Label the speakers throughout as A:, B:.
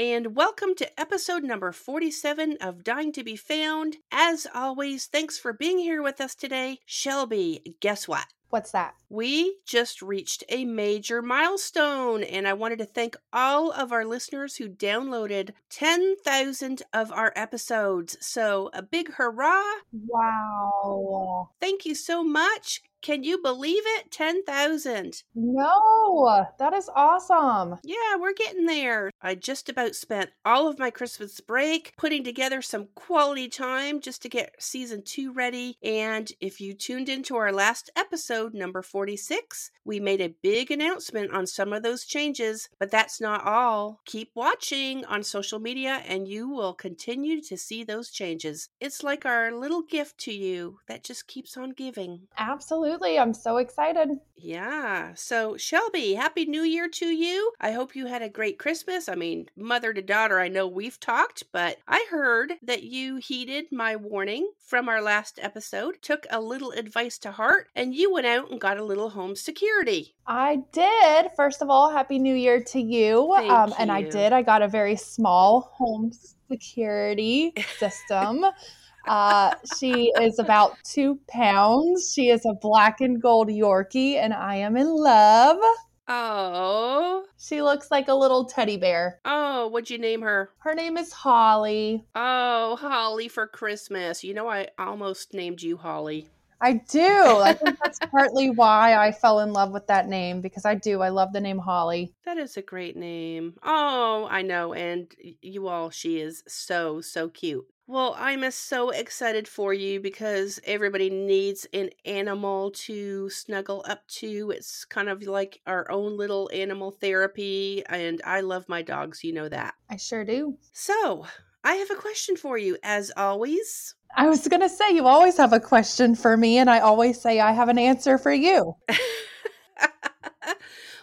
A: and welcome to episode number 47 of Dying to Be Found. As always, thanks for being here with us today. Shelby, guess what?
B: What's that?
A: We just reached a major milestone, and I wanted to thank all of our listeners who downloaded 10,000 of our episodes. So, a big hurrah!
B: Wow.
A: Thank you so much. Can you believe it? 10,000.
B: No, that is awesome.
A: Yeah, we're getting there. I just about spent all of my Christmas break putting together some quality time just to get season two ready. And if you tuned into our last episode, number 46, we made a big announcement on some of those changes, but that's not all. Keep watching on social media and you will continue to see those changes. It's like our little gift to you that just keeps on giving.
B: Absolutely. Absolutely. I'm so excited.
A: Yeah. So, Shelby, Happy New Year to you. I hope you had a great Christmas. I mean, mother to daughter, I know we've talked, but I heard that you heeded my warning from our last episode, took a little advice to heart, and you went out and got a little home security.
B: I did. First of all, Happy New Year to you.
A: Um, you.
B: And I did. I got a very small home security system. Uh, she is about two pounds. She is a black and gold Yorkie, and I am in love.
A: Oh.
B: She looks like a little teddy bear.
A: Oh, what'd you name her?
B: Her name is Holly.
A: Oh, Holly for Christmas. You know, I almost named you Holly.
B: I do. I think that's partly why I fell in love with that name because I do. I love the name Holly.
A: That is a great name. Oh, I know. And you all, she is so, so cute. Well, I'm uh, so excited for you because everybody needs an animal to snuggle up to. It's kind of like our own little animal therapy, and I love my dogs. You know that.
B: I sure do.
A: So, I have a question for you, as always.
B: I was going to say, you always have a question for me, and I always say I have an answer for you.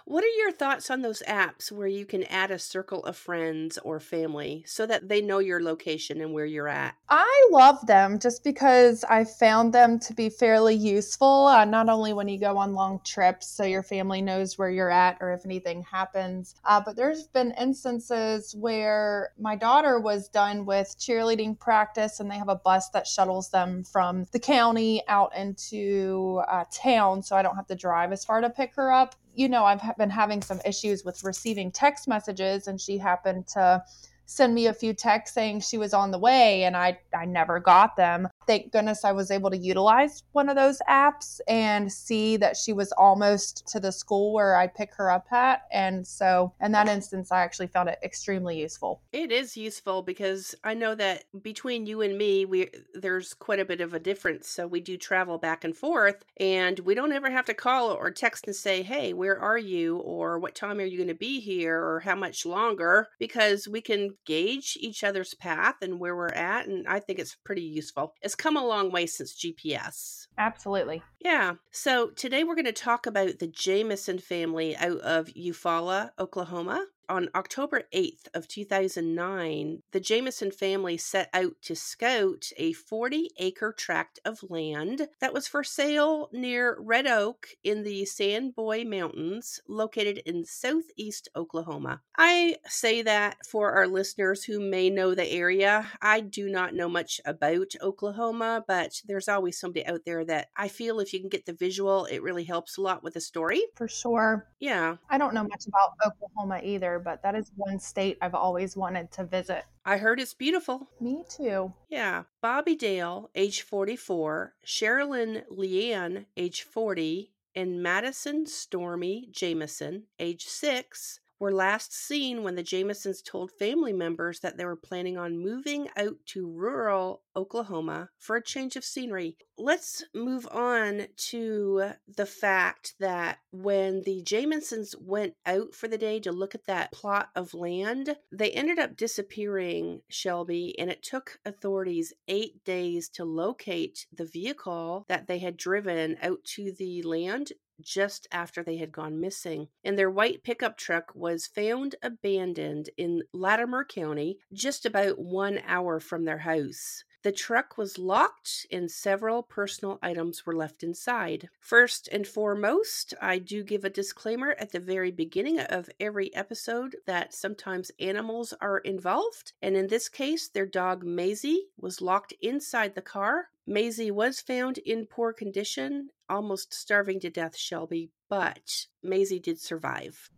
A: What are your thoughts on those apps where you can add a circle of friends or family so that they know your location and where you're at?
B: I love them just because I found them to be fairly useful, uh, not only when you go on long trips so your family knows where you're at or if anything happens, uh, but there's been instances where my daughter was done with cheerleading practice and they have a bus that shuttles them from the county out into uh, town so I don't have to drive as far to pick her up you know, I've been having some issues with receiving text messages, and she happened to send me a few texts saying she was on the way and I, I never got them. Thank goodness I was able to utilize one of those apps and see that she was almost to the school where I pick her up at. And so in that instance, I actually found it extremely useful.
A: It is useful because I know that between you and me, we there's quite a bit of a difference. So we do travel back and forth and we don't ever have to call or text and say, hey, where are you? Or what time are you going to be here? Or how much longer? Because we can gauge each other's path and where we're at. And I think it's pretty useful. It's come a long way since GPS.
B: Absolutely.
A: Yeah. So today we're going to talk about the Jamison family out of Eufaula, Oklahoma on October 8th of 2009, the Jamison family set out to scout a 40 acre tract of land that was for sale near Red Oak in the San Bois Mountains, located in southeast Oklahoma. I say that for our listeners who may know the area. I do not know much about Oklahoma, but there's always somebody out there that I feel if you can get the visual, it really helps a lot with the story.
B: For sure.
A: Yeah.
B: I don't know much about Oklahoma either but that is one state I've always wanted to visit.
A: I heard it's beautiful.
B: Me too.
A: Yeah. Bobby Dale, age 44, Sherilyn Leanne, age 40, and Madyson Stormy Jamison, age 6, were last seen when the Jamisons told family members that they were planning on moving out to rural Oklahoma for a change of scenery. Let's move on to the fact that when the Jamisons went out for the day to look at that plot of land, they ended up disappearing, Shelby, and it took authorities eight days to locate the vehicle that they had driven out to the land just after they had gone missing, and their white pickup truck was found abandoned in Latimer County, just about one hour from their house. The truck was locked and several personal items were left inside. First and foremost, I do give a disclaimer at the very beginning of every episode that sometimes animals are involved, and in this case, their dog Maisie was locked inside the car. Maisie was found in poor condition, almost starving to death, Shelby, but Maisie did survive.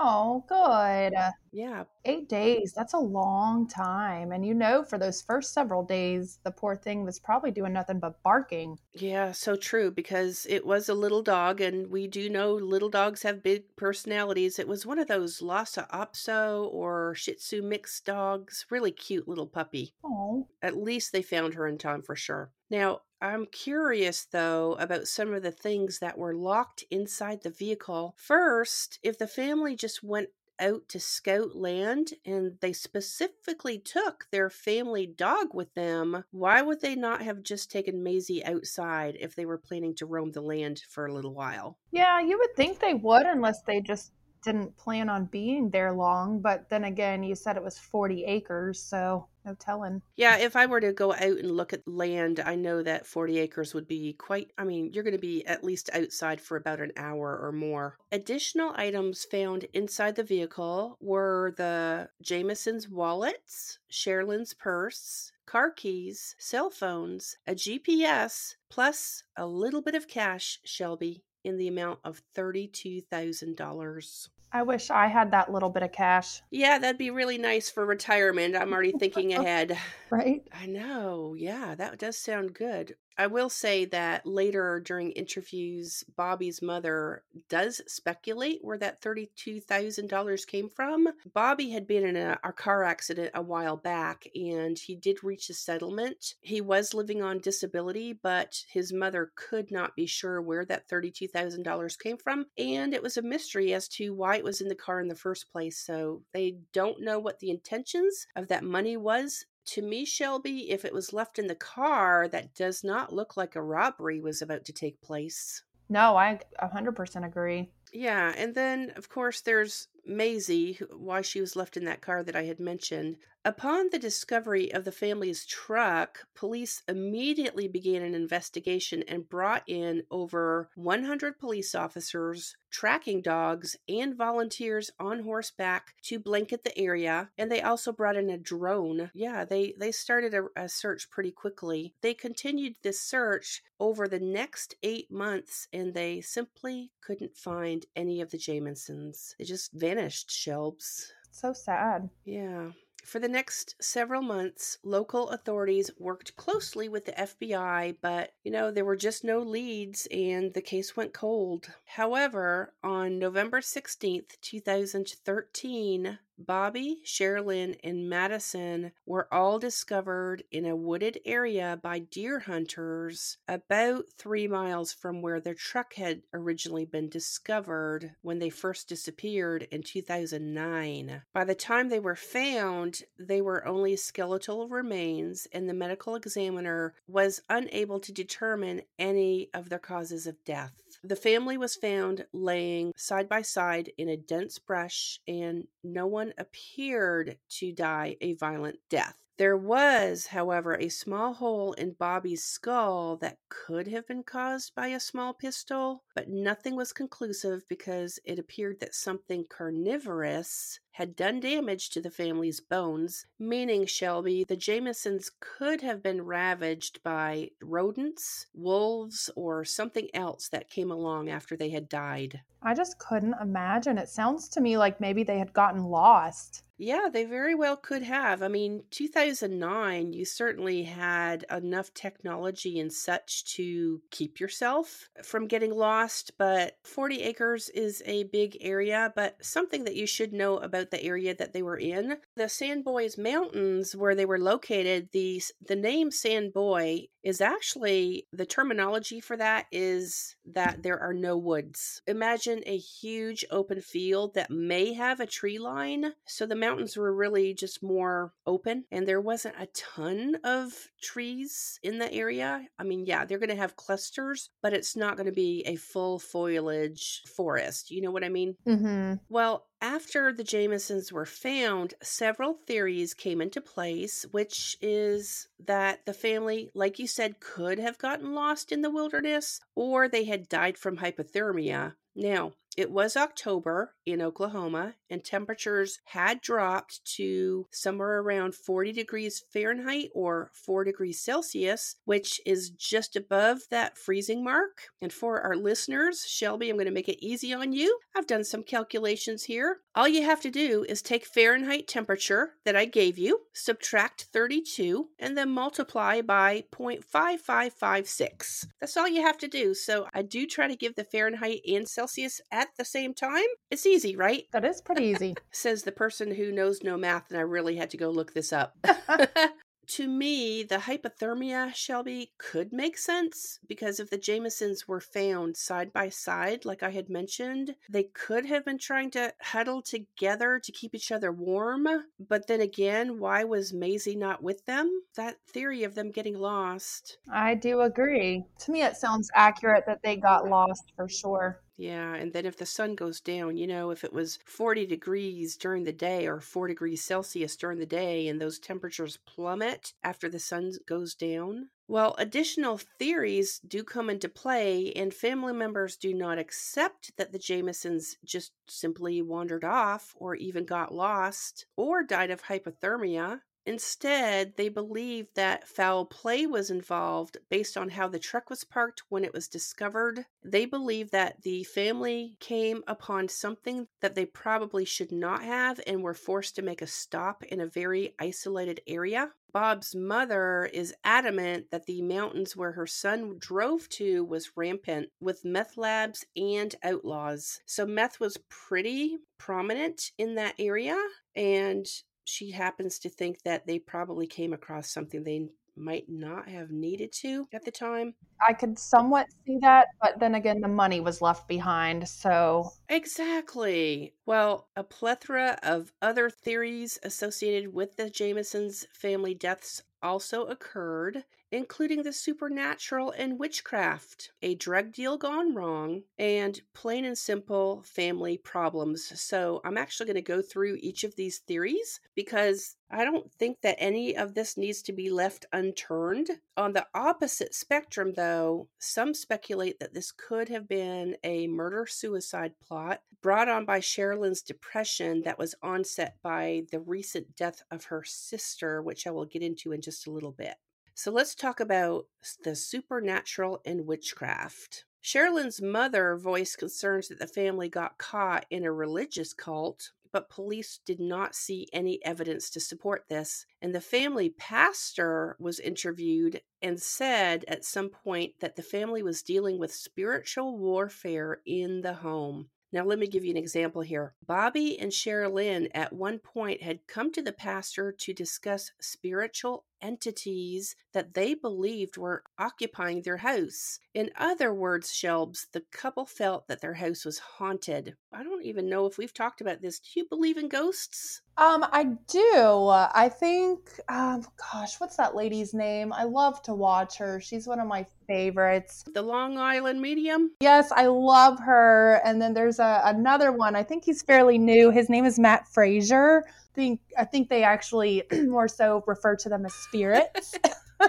B: Oh, good.
A: Uh, yeah.
B: Eight days, that's a long time. And you know, for those first several days, the poor thing was probably doing nothing but barking.
A: Yeah, so true because it was a little dog, and we do know little dogs have big personalities. It was one of those Lhasa Apso or Shih Tzu mixed dogs, really cute little puppy.
B: Oh.
A: At least they found her in time for sure. Now, I'm curious though about some of the things that were locked inside the vehicle. First, if the family just went out to scout land and they specifically took their family dog with them, why would they not have just taken Maisie outside if they were planning to roam the land for a little while?
B: Yeah, you would think they would unless they just didn't plan on being there long. But then again, you said it was 40 acres, so no telling.
A: Yeah, if I were to go out and look at land, I know that 40 acres would be quite, I mean, you're going to be at least outside for about an hour or more. Additional items found inside the vehicle were the Jamison's wallets, Sherilyn's purse, car keys, cell phones, a GPS, plus a little bit of cash, Shelby, in the amount of $32,000.
B: I wish I had that little bit of cash.
A: Yeah, that'd be really nice for retirement. I'm already thinking ahead.
B: Right?
A: I know. Yeah, that does sound good. I will say that later during interviews, Bobby's mother does speculate where that $32,000 came from. Bobby had been in a, a, car accident a while back and he did reach a settlement. He was living on disability, but his mother could not be sure where that $32,000 came from. And it was a mystery as to why it was in the car in the first place. So they don't know what the intentions of that money was to me, Shelby, if it was left in the car, that does not look like a robbery was about to take place.
B: No, I 100% agree.
A: Yeah, and then of course there's Maisie, why she was left in that car that I had mentioned. Upon the discovery of the family's truck, police immediately began an investigation and brought in over 100 police officers, tracking dogs, and volunteers on horseback to blanket the area. And they also brought in a drone. Yeah, they, they started a, a search pretty quickly. They continued this search over the next eight months and they simply couldn't find any of the Jamisons. They just vanished, Shelbs.
B: So sad.
A: Yeah. For the next several months, local authorities worked closely with the FBI, but, you know, there were just no leads and the case went cold. However, on November 16th, 2013, Bobby, Sherilyn, and Madyson were all discovered in a wooded area by deer hunters about three miles from where their truck had originally been discovered when they first disappeared in 2009. By the time they were found, they were only skeletal remains, and the medical examiner was unable to determine any of their causes of death. The family was found laying side by side in a dense brush, and no one appeared to die a violent death. There was, however, a small hole in Bobby's skull that could have been caused by a small pistol, but nothing was conclusive because it appeared that something carnivorous had done damage to the family's bones, meaning, Shelby, the Jamisons could have been ravaged by rodents, wolves, or something else that came along after they had died.
B: I just couldn't imagine. It sounds to me like maybe they had gotten lost.
A: Yeah, they very well could have. I mean, 2009, you certainly had enough technology and such to keep yourself from getting lost, but 40 acres is a big area. But something that you should know about the area that they were in the San Bois Mountains, where they were located, the, the name San Bois is actually the terminology for that is that there are no woods. Imagine a huge open field that may have a tree line. So the mountains were really just more open and there wasn't a ton of trees in the area. I mean, yeah, they're going to have clusters, but it's not going to be a full foliage forest. You know what I mean?
B: Mm-hmm.
A: Well, after the Jamisons were found, several theories came into place, which is that the family, like you said, could have gotten lost in the wilderness or they had died from hypothermia. Now, it was October in Oklahoma, and temperatures had dropped to somewhere around 40 degrees Fahrenheit or 4 degrees Celsius, which is just above that freezing mark. And for our listeners, Shelby, I'm going to make it easy on you. I've done some calculations here. All you have to do is take Fahrenheit temperature that I gave you, subtract 32, and then multiply by 0.5556. That's all you have to do. So I do try to give the Fahrenheit and Celsius at the same time? It's easy, right?
B: That is pretty easy.
A: Says the person who knows no math, and I really had to go look this up. to me, the hypothermia, Shelby, could make sense because if the Jamisons were found side by side, like I had mentioned, they could have been trying to huddle together to keep each other warm. But then again, why was Maisie not with them? That theory of them getting lost.
B: I do agree. To me, it sounds accurate that they got lost for sure.
A: Yeah, and then if the sun goes down, you know, if it was 40 degrees during the day or 4 degrees Celsius during the day and those temperatures plummet after the sun goes down, well, additional theories do come into play, and family members do not accept that the Jamisons just simply wandered off or even got lost or died of hypothermia. Instead, they believe that foul play was involved based on how the truck was parked when it was discovered. They believe that the family came upon something that they probably should not have and were forced to make a stop in a very isolated area. Bob's mother is adamant that the mountains where her son drove to was rampant with meth labs and outlaws. So meth was pretty prominent in that area and she happens to think that they probably came across something they might not have needed to at the time.
B: I could somewhat see that, but then again, the money was left behind. So.
A: Exactly. Well, a plethora of other theories associated with the Jamisons' family deaths also occurred, including the supernatural and witchcraft, a drug deal gone wrong, and plain and simple family problems. So, I'm actually going to go through each of these theories because I don't think that any of this needs to be left unturned. On the opposite spectrum, though, some speculate that this could have been a murder suicide plot brought on by Sherilyn's depression that was onset by the recent death of her sister, which I will get into in just a little bit. So let's talk about the supernatural and witchcraft. Sherilyn's mother voiced concerns that the family got caught in a religious cult, but police did not see any evidence to support this. And the family pastor was interviewed and said at some point that the family was dealing with spiritual warfare in the home. Now, let me give you an example here. Bobby and Sherilyn at one point had come to the pastor to discuss spiritual entities that they believed were occupying their house. In other words, Shelbs, the couple felt that their house was haunted. I don't even know if we've talked about this. Do you believe in ghosts?
B: Um, I do. I think, um, gosh, what's that lady's name? I love to watch her. She's one of my favorites.
A: The Long Island Medium?
B: Yes, I love her. And then there's a, another one. I think he's fairly new. His name is Matt Fraser think I think they actually more so refer to them as spirits.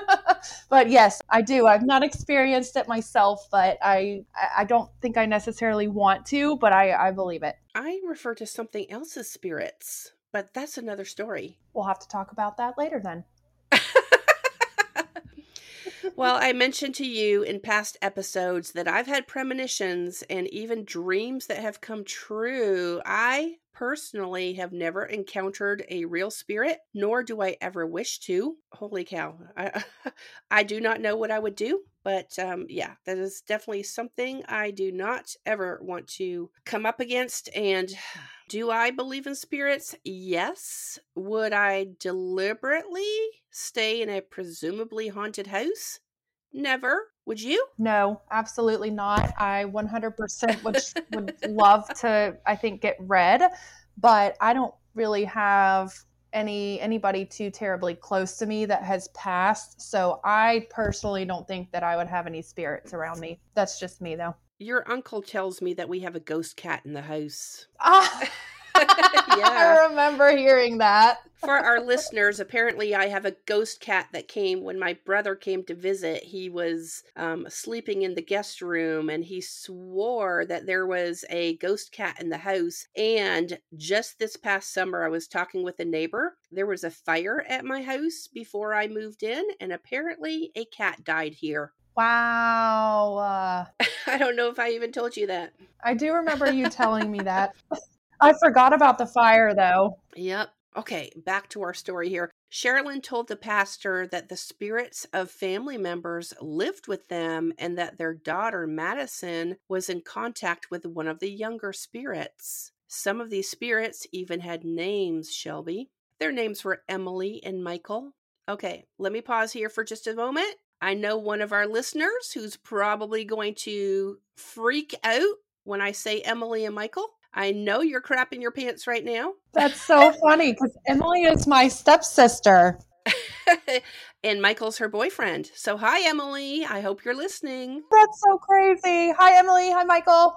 B: but yes, I do. I've not experienced it myself, but I I don't think I necessarily want to, but I I believe it.
A: I refer to something else as spirits, but that's another story.
B: We'll have to talk about that later then.
A: Well, I mentioned to you in past episodes that I've had premonitions and even dreams that have come true. I personally have never encountered a real spirit, nor do I ever wish to. Holy cow. I, I do not know what I would do, but um, yeah, that is definitely something I do not ever want to come up against. And do I believe in spirits? Yes. Would I deliberately stay in a presumably haunted house? Never. Would you?
B: No, absolutely not. I 100% would, would love to, I think, get read, but I don't really have any anybody too terribly close to me that has passed. So i personally don't think that i would have any spirits around me. That's just me though.
A: Your uncle tells me that we have a ghost cat in the house.
B: Ah yeah. I remember hearing that.
A: For our listeners, apparently I have a ghost cat that came when my brother came to visit. He was um, sleeping in the guest room and he swore that there was a ghost cat in the house. And just this past summer, I was talking with a neighbor. There was a fire at my house before I moved in, and apparently a cat died here.
B: Wow. Uh,
A: I don't know if I even told you that.
B: I do remember you telling me that. I forgot about the fire though.
A: Yep. Okay, back to our story here. Sherilyn told the pastor that the spirits of family members lived with them and that their daughter, Madyson, was in contact with one of the younger spirits. Some of these spirits even had names, Shelby. Their names were Emily and Michael. Okay, let me pause here for just a moment. I know one of our listeners who's probably going to freak out when I say Emily and Michael. I know you're crapping your pants right now.
B: That's so funny because Emily is my stepsister.
A: and Michael's her boyfriend. So, hi, Emily. I hope you're listening.
B: That's so crazy. Hi, Emily. Hi, Michael.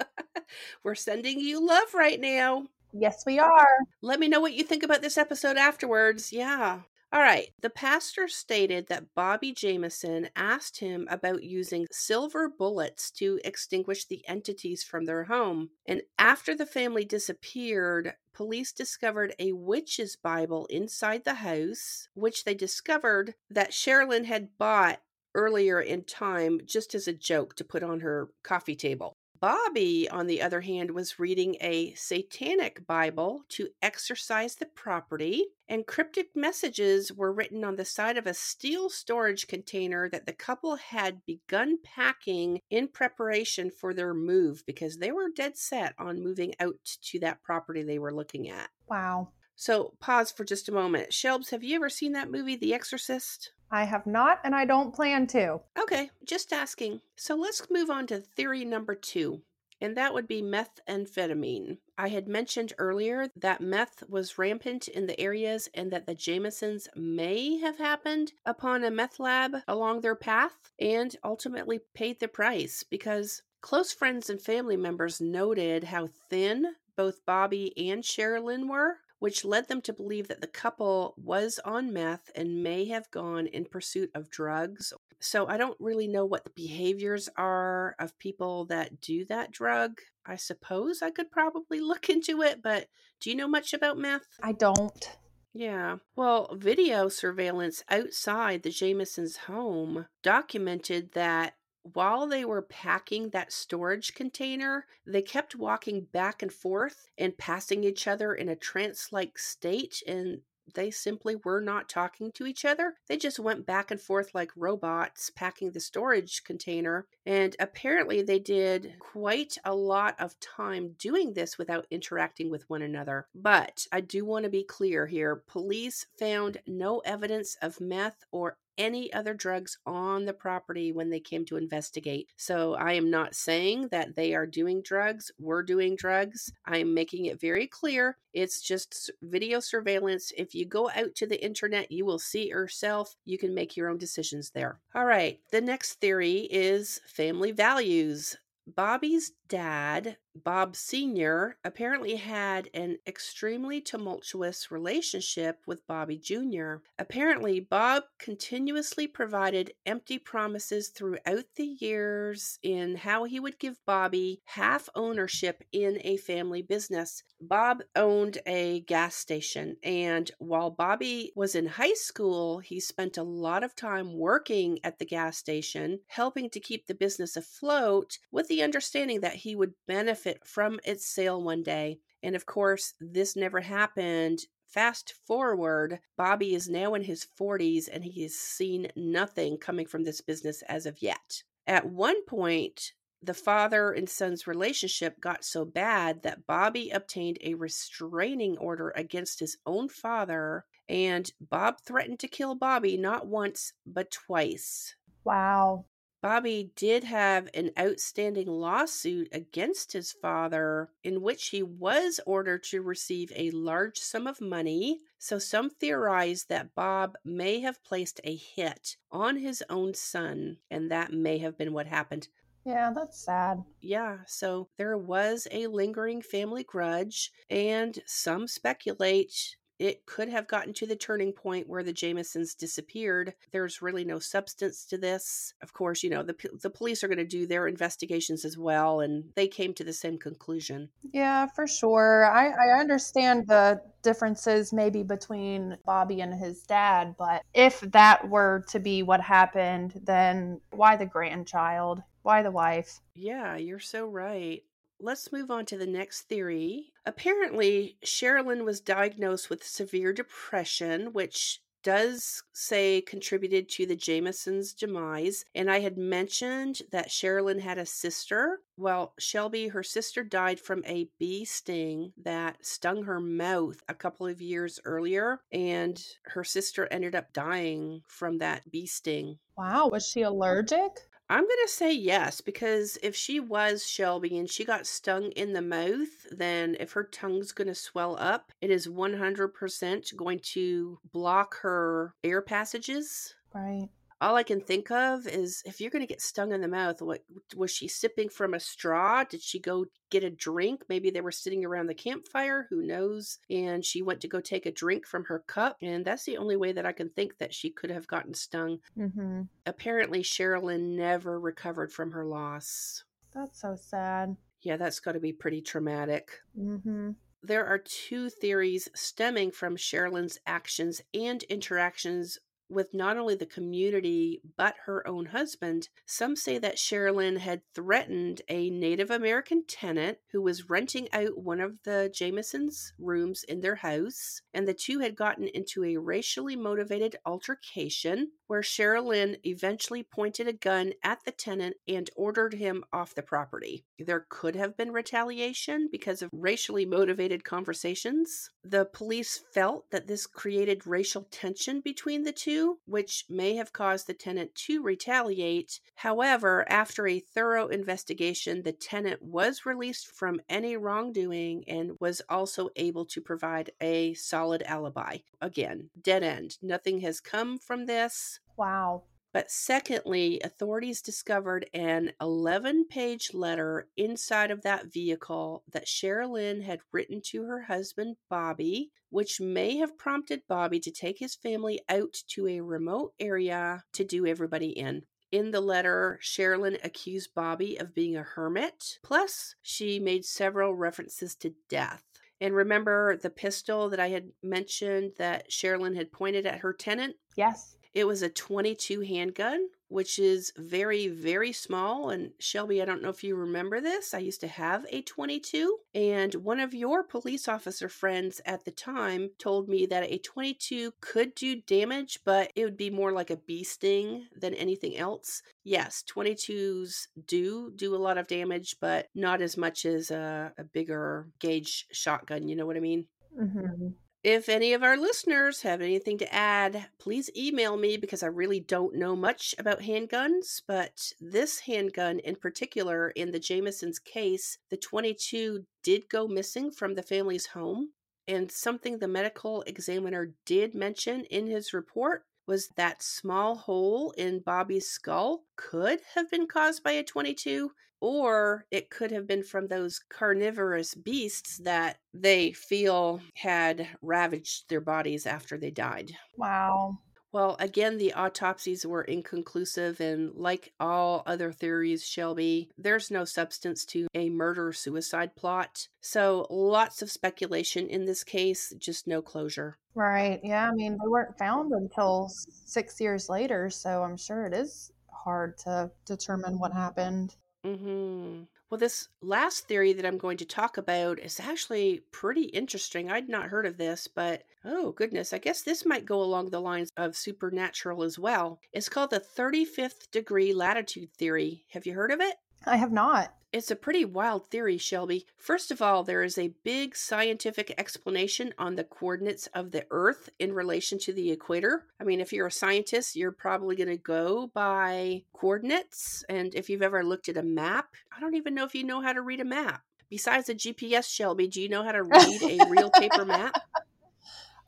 A: We're sending you love right now.
B: Yes, we are.
A: Let me know what you think about this episode afterwards. Yeah. All right. The pastor stated that Bobby Jamison asked him about using silver bullets to extinguish the entities from their home. And after the family disappeared, police discovered a witch's Bible inside the house, which they discovered that Sherilyn had bought earlier in time just as a joke to put on her coffee table. Bobby, on the other hand, was reading a satanic Bible to exorcise the property, and cryptic messages were written on the side of a steel storage container that the couple had begun packing in preparation for their move because they were dead set on moving out to that property they were looking at.
B: Wow.
A: So, pause for just a moment. Shelbs, have you ever seen that movie, The Exorcist?
B: I have not, and I don't plan to.
A: Okay, just asking. So let's move on to theory number two, and that would be methamphetamine. I had mentioned earlier that meth was rampant in the areas and that the Jamisons may have happened upon a meth lab along their path and ultimately paid the price because close friends and family members noted how thin both Bobby and Sherilyn were which led them to believe that the couple was on meth and may have gone in pursuit of drugs. So I don't really know what the behaviors are of people that do that drug. I suppose I could probably look into it, but do you know much about meth?
B: I don't.
A: Yeah. Well, video surveillance outside the Jamisons' home documented that while they were packing that storage container, they kept walking back and forth and passing each other in a trance like state. And they simply were not talking to each other. They just went back and forth like robots packing the storage container. And apparently, they did quite a lot of time doing this without interacting with one another. But I do want to be clear here police found no evidence of meth or any other drugs on the property when they came to investigate. So I am not saying that they are doing drugs, we're doing drugs. I'm making it very clear it's just video surveillance. If you go out to the internet, you will see yourself. You can make your own decisions there. All right, the next theory is family values. Bobby's dad, Bob Sr. apparently had an extremely tumultuous relationship with Bobby Jr. Apparently, Bob continuously provided empty promises throughout the years in how he would give Bobby half ownership in a family business. Bob owned a gas station, and while Bobby was in high school, he spent a lot of time working at the gas station, helping to keep the business afloat with the understanding that he would benefit from its sale one day. And of course, this never happened. Fast forward, Bobby is now in his 40s and he has seen nothing coming from this business as of yet. At one point, the father and son's relationship got so bad that Bobby obtained a restraining order against his own father, and Bob threatened to kill Bobby not once, but twice.
B: Wow.
A: Bobby did have an outstanding lawsuit against his father in which he was ordered to receive a large sum of money. So some theorize that Bob may have placed a hit on his own son, and that may have been what happened.
B: Yeah, that's sad.
A: Yeah, so there was a lingering family grudge, and some speculate it could have gotten to the turning point where the Jamisons disappeared. There's really no substance to this. Of course, you know, the, the police are going to do their investigations as well, and they came to the same conclusion.
B: Yeah, for sure. I, I understand the differences maybe between Bobby and his dad, but if that were to be what happened, then why the grandchild? Why the wife?
A: Yeah, you're so right. Let's move on to the next theory. Apparently, Sherilyn was diagnosed with severe depression, which does say contributed to the Jamisons' demise. And I had mentioned that Sherilyn had a sister. Well, Shelby, her sister died from a bee sting that stung her mouth a couple of years earlier. And her sister ended up dying from that bee sting.
B: Wow. Was she allergic?
A: I'm going to say yes because if she was Shelby and she got stung in the mouth, then if her tongue's going to swell up, it is 100% going to block her air passages.
B: Right
A: all I can think of is if you're going to get stung in the mouth, what was she sipping from a straw? Did she go get a drink? Maybe they were sitting around the campfire, who knows? And she went to go take a drink from her cup. And that's the only way that I can think that she could have gotten stung.
B: Mm-hmm.
A: Apparently, Sherilyn never recovered from her loss.
B: That's so sad.
A: Yeah, that's got to be pretty traumatic.
B: Mm-hmm.
A: There are two theories stemming from Sherilyn's actions and interactions with not only the community but her own husband. Some say that Sherilyn had threatened a Native American tenant who was renting out one of the Jamisons' rooms in their house, and the two had gotten into a racially motivated altercation where Sherilyn eventually pointed a gun at the tenant and ordered him off the property. There could have been retaliation because of racially motivated conversations. The police felt that this created racial tension between the two, which may have caused the tenant to retaliate. However, after a thorough investigation, the tenant was released from any wrongdoing and was also able to provide a solid alibi. Again, dead end. Nothing has come from this.
B: Wow.
A: But secondly, authorities discovered an 11 page letter inside of that vehicle that Sherilyn had written to her husband, Bobby, which may have prompted Bobby to take his family out to a remote area to do everybody in. In the letter, Sherilyn accused Bobby of being a hermit. Plus, she made several references to death. And remember the pistol that I had mentioned that Sherilyn had pointed at her tenant?
B: Yes.
A: It was a 22 handgun, which is very, very small. And Shelby, I don't know if you remember this. I used to have a 22. And one of your police officer friends at the time told me that a 22 could do damage, but it would be more like a bee sting than anything else. Yes, 22s do do a lot of damage, but not as much as a, a bigger gauge shotgun. You know what I mean?
B: Mm-hmm.
A: If any of our listeners have anything to add, please email me because I really don't know much about handguns. But this handgun in particular, in the Jamisons case, the 22 did go missing from the family's home. And something the medical examiner did mention in his report was that small hole in Bobby's skull could have been caused by a 22. Or it could have been from those carnivorous beasts that they feel had ravaged their bodies after they died.
B: Wow.
A: Well, again, the autopsies were inconclusive, and like all other theories, Shelby, there's no substance to a murder suicide plot. So lots of speculation in this case, just no closure.
B: Right. Yeah. I mean, they weren't found until six years later, so I'm sure it is hard to determine what happened.
A: Mm-hmm. Well, this last theory that I'm going to talk about is actually pretty interesting. I'd not heard of this, but oh goodness, I guess this might go along the lines of supernatural as well. It's called the 35th degree latitude theory. Have you heard of it?
B: I have not.
A: It's a pretty wild theory, Shelby. First of all, there is a big scientific explanation on the coordinates of the Earth in relation to the equator. I mean, if you're a scientist, you're probably going to go by coordinates. And if you've ever looked at a map, I don't even know if you know how to read a map. Besides a GPS, Shelby, do you know how to read a real paper map?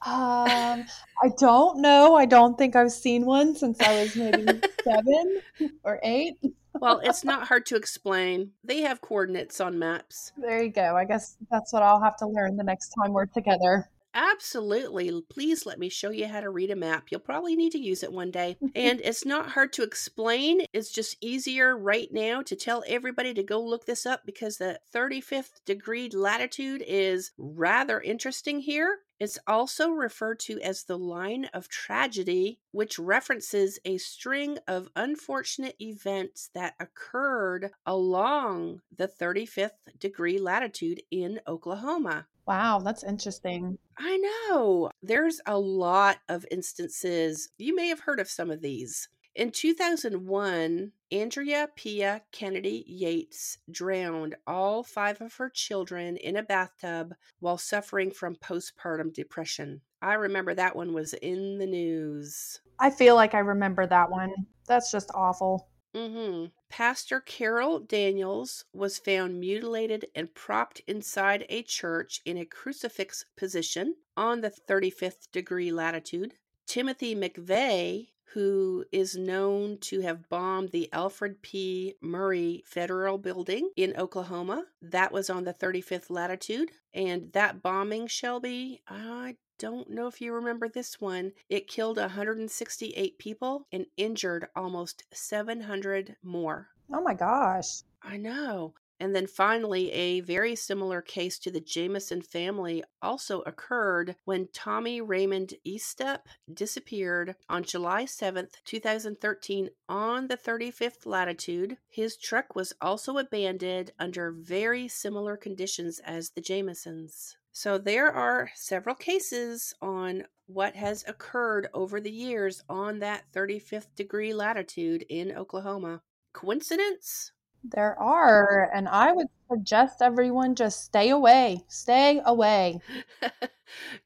B: Um, I don't know. I don't think I've seen one since I was maybe seven or eight
A: well, it's not hard to explain. They have coordinates on maps.
B: There you go. I guess that's what I'll have to learn the next time we're together.
A: Absolutely. Please let me show you how to read a map. You'll probably need to use it one day. and it's not hard to explain. It's just easier right now to tell everybody to go look this up because the 35th degree latitude is rather interesting here. It's also referred to as the line of tragedy, which references a string of unfortunate events that occurred along the 35th degree latitude in Oklahoma.
B: Wow, that's interesting.
A: I know. There's a lot of instances. You may have heard of some of these. In 2001, Andrea Pia Kennedy Yates drowned all five of her children in a bathtub while suffering from postpartum depression. I remember that one was in the news.
B: I feel like I remember that one. That's just awful.
A: Mm-hmm. Pastor Carol Daniels was found mutilated and propped inside a church in a crucifix position on the 35th degree latitude. Timothy McVeigh who is known to have bombed the Alfred P. Murrah Federal Building in Oklahoma. That was on the 35th latitude. And that bombing, Shelby, I don't know if you remember this one. It killed 168 people and injured almost 700 more.
B: Oh my gosh.
A: I know. And then finally, a very similar case to the Jamison family also occurred when Tommy Raymond Eastep disappeared on July 7th, 2013, on the 35th latitude. His truck was also abandoned under very similar conditions as the Jamisons. So there are several cases on what has occurred over the years on that 35th degree latitude in Oklahoma. Coincidence?
B: There are, and I would suggest everyone just stay away. Stay away.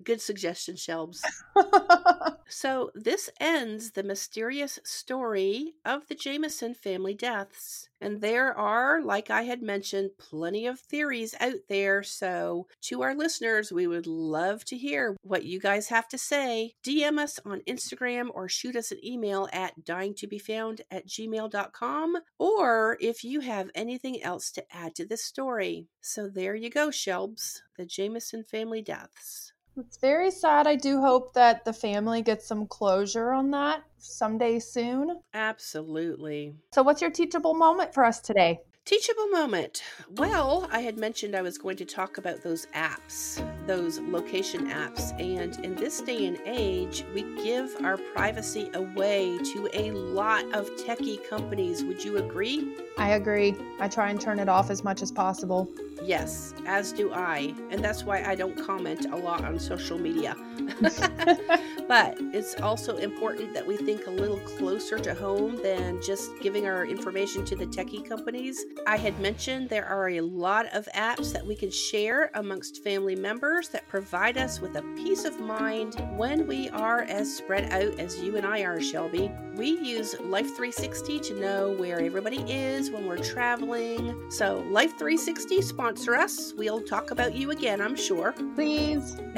A: Good suggestion, Shelbs. so, this ends the mysterious story of the Jamison family deaths. And there are, like I had mentioned, plenty of theories out there. So, to our listeners, we would love to hear what you guys have to say. DM us on Instagram or shoot us an email at dyingtobefound at gmail.com. Or if you have anything else to add to this story. So, there you go, Shelbs, the Jamison family deaths.
B: It's very sad. I do hope that the family gets some closure on that someday soon.
A: Absolutely.
B: So, what's your teachable moment for us today?
A: Teachable moment. Well, I had mentioned I was going to talk about those apps, those location apps. And in this day and age, we give our privacy away to a lot of techie companies. Would you agree?
B: I agree. I try and turn it off as much as possible.
A: Yes, as do I. And that's why I don't comment a lot on social media. but it's also important that we think a little closer to home than just giving our information to the techie companies. I had mentioned there are a lot of apps that we can share amongst family members that provide us with a peace of mind when we are as spread out as you and I are, Shelby. We use Life 360 to know where everybody is when we're traveling. So, Life 360 sponsor us. We'll talk about you again, I'm sure.
B: Please.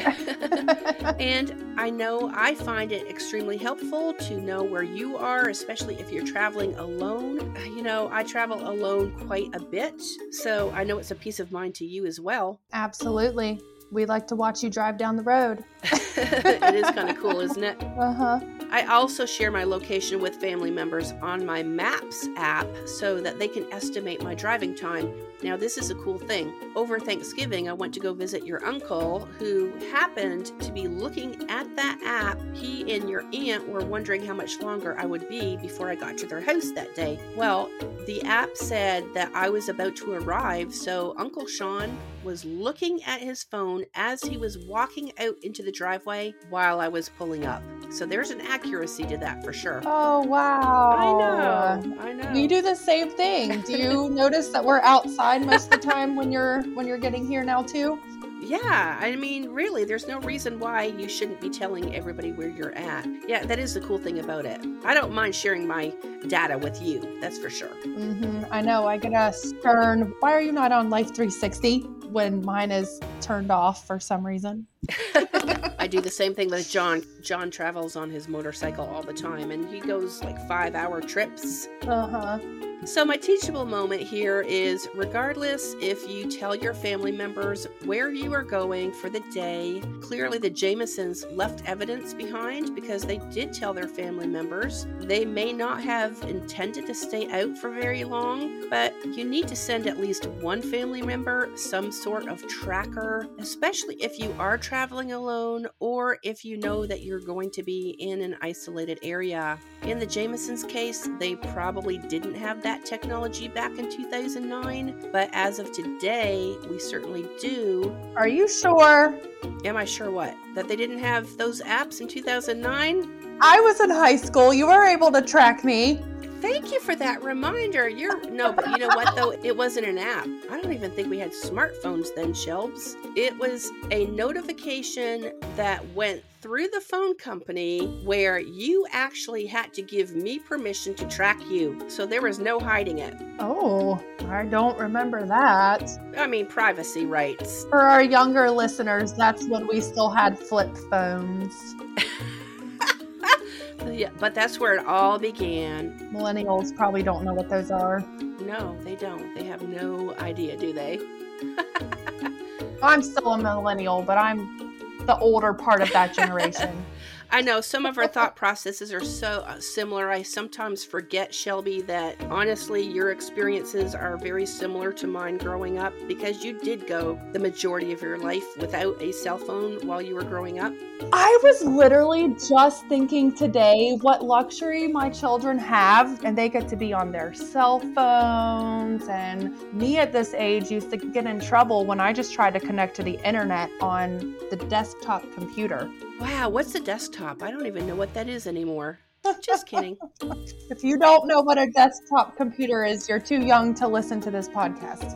A: and I know I find it extremely helpful to know where you are, especially if you're traveling alone. You know, I travel alone quite a bit, so I know it's a peace of mind to you as well.
B: Absolutely. We like to watch you drive down the road.
A: it is kind of cool, isn't it?
B: Uh huh.
A: I also share my location with family members on my Maps app so that they can estimate my driving time. Now, this is a cool thing. Over Thanksgiving, I went to go visit your uncle who happened to be looking at that app. He and your aunt were wondering how much longer I would be before I got to their house that day. Well, the app said that I was about to arrive, so Uncle Sean was looking at his phone as he was walking out into the driveway while I was pulling up. So there's an accuracy to that for sure.
B: Oh, wow.
A: I know. I know.
B: We do the same thing. Do you notice that we're outside most of the time when you're when you're getting here now too?
A: Yeah, I mean, really, there's no reason why you shouldn't be telling everybody where you're at. Yeah, that is the cool thing about it. I don't mind sharing my data with you, that's for sure.
B: Mm-hmm. I know. I get a stern, why are you not on Life 360 when mine is turned off for some reason?
A: I do the same thing with John. John travels on his motorcycle all the time and he goes like five hour trips.
B: Uh huh.
A: So, my teachable moment here is regardless if you tell your family members where you are going for the day, clearly the Jamisons left evidence behind because they did tell their family members. They may not have intended to stay out for very long, but you need to send at least one family member some sort of tracker, especially if you are traveling alone or if you know that you're going to be in an isolated area. In the Jamisons case, they probably didn't have that technology back in 2009, but as of today, we certainly do.
B: Are you sure?
A: Am I sure what? That they didn't have those apps in 2009?
B: I was in high school. You were able to track me.
A: Thank you for that reminder. You're no, but you know what though? It wasn't an app. I don't even think we had smartphones then, Shelbs. It was a notification that went through the phone company where you actually had to give me permission to track you. So there was no hiding it.
B: Oh, I don't remember that.
A: I mean, privacy rights.
B: For our younger listeners, that's when we still had flip phones.
A: Yeah, but that's where it all began.
B: Millennials probably don't know what those are.
A: No, they don't. They have no idea, do they?
B: I'm still a millennial, but I'm the older part of that generation.
A: I know some of our thought processes are so uh, similar. I sometimes forget, Shelby, that honestly, your experiences are very similar to mine growing up because you did go the majority of your life without a cell phone while you were growing up.
B: I was literally just thinking today what luxury my children have, and they get to be on their cell phones. And me at this age used to get in trouble when I just tried to connect to the internet on the desktop computer.
A: Wow, what's a desktop? I don't even know what that is anymore. Just kidding.
B: If you don't know what a desktop computer is, you're too young to listen to this podcast.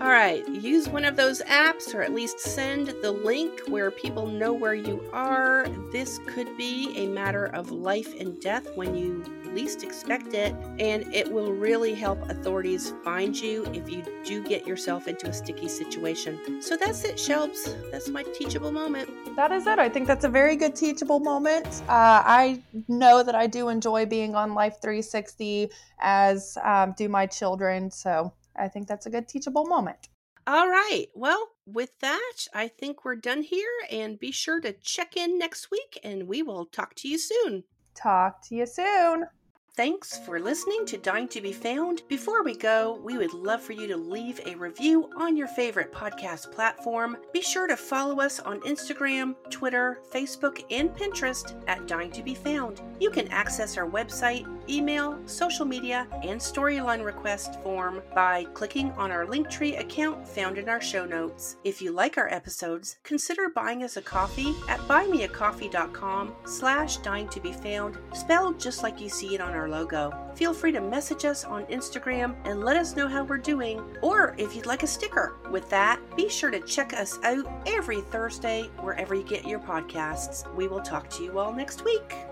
A: All right, use one of those apps or at least send the link where people know where you are. This could be a matter of life and death when you least expect it, and it will really help authorities find you if you do get yourself into a sticky situation. So that's it, Shelbs. That's my teachable moment.
B: That is it. I think that's a very good teachable moment. Uh, I know that I do enjoy being on Life 360, as um, do my children. So I think that's a good teachable moment.
A: All right. Well, with that, I think we're done here. And be sure to check in next week, and we will talk to you soon.
B: Talk to you soon.
A: Thanks for listening to Dying to Be Found. Before we go, we would love for you to leave a review on your favorite podcast platform. Be sure to follow us on Instagram, Twitter, Facebook, and Pinterest at Dying to Be Found. You can access our website, email, social media, and storyline request form by clicking on our Linktree account found in our show notes. If you like our episodes, consider buying us a coffee at buymeacoffee.com slash dying to be found, spelled just like you see it on our logo. Feel free to message us on Instagram and let us know how we're doing, or if you'd like a sticker. With that, be sure to check us out every Thursday wherever you get your podcasts. We will talk to you all next week.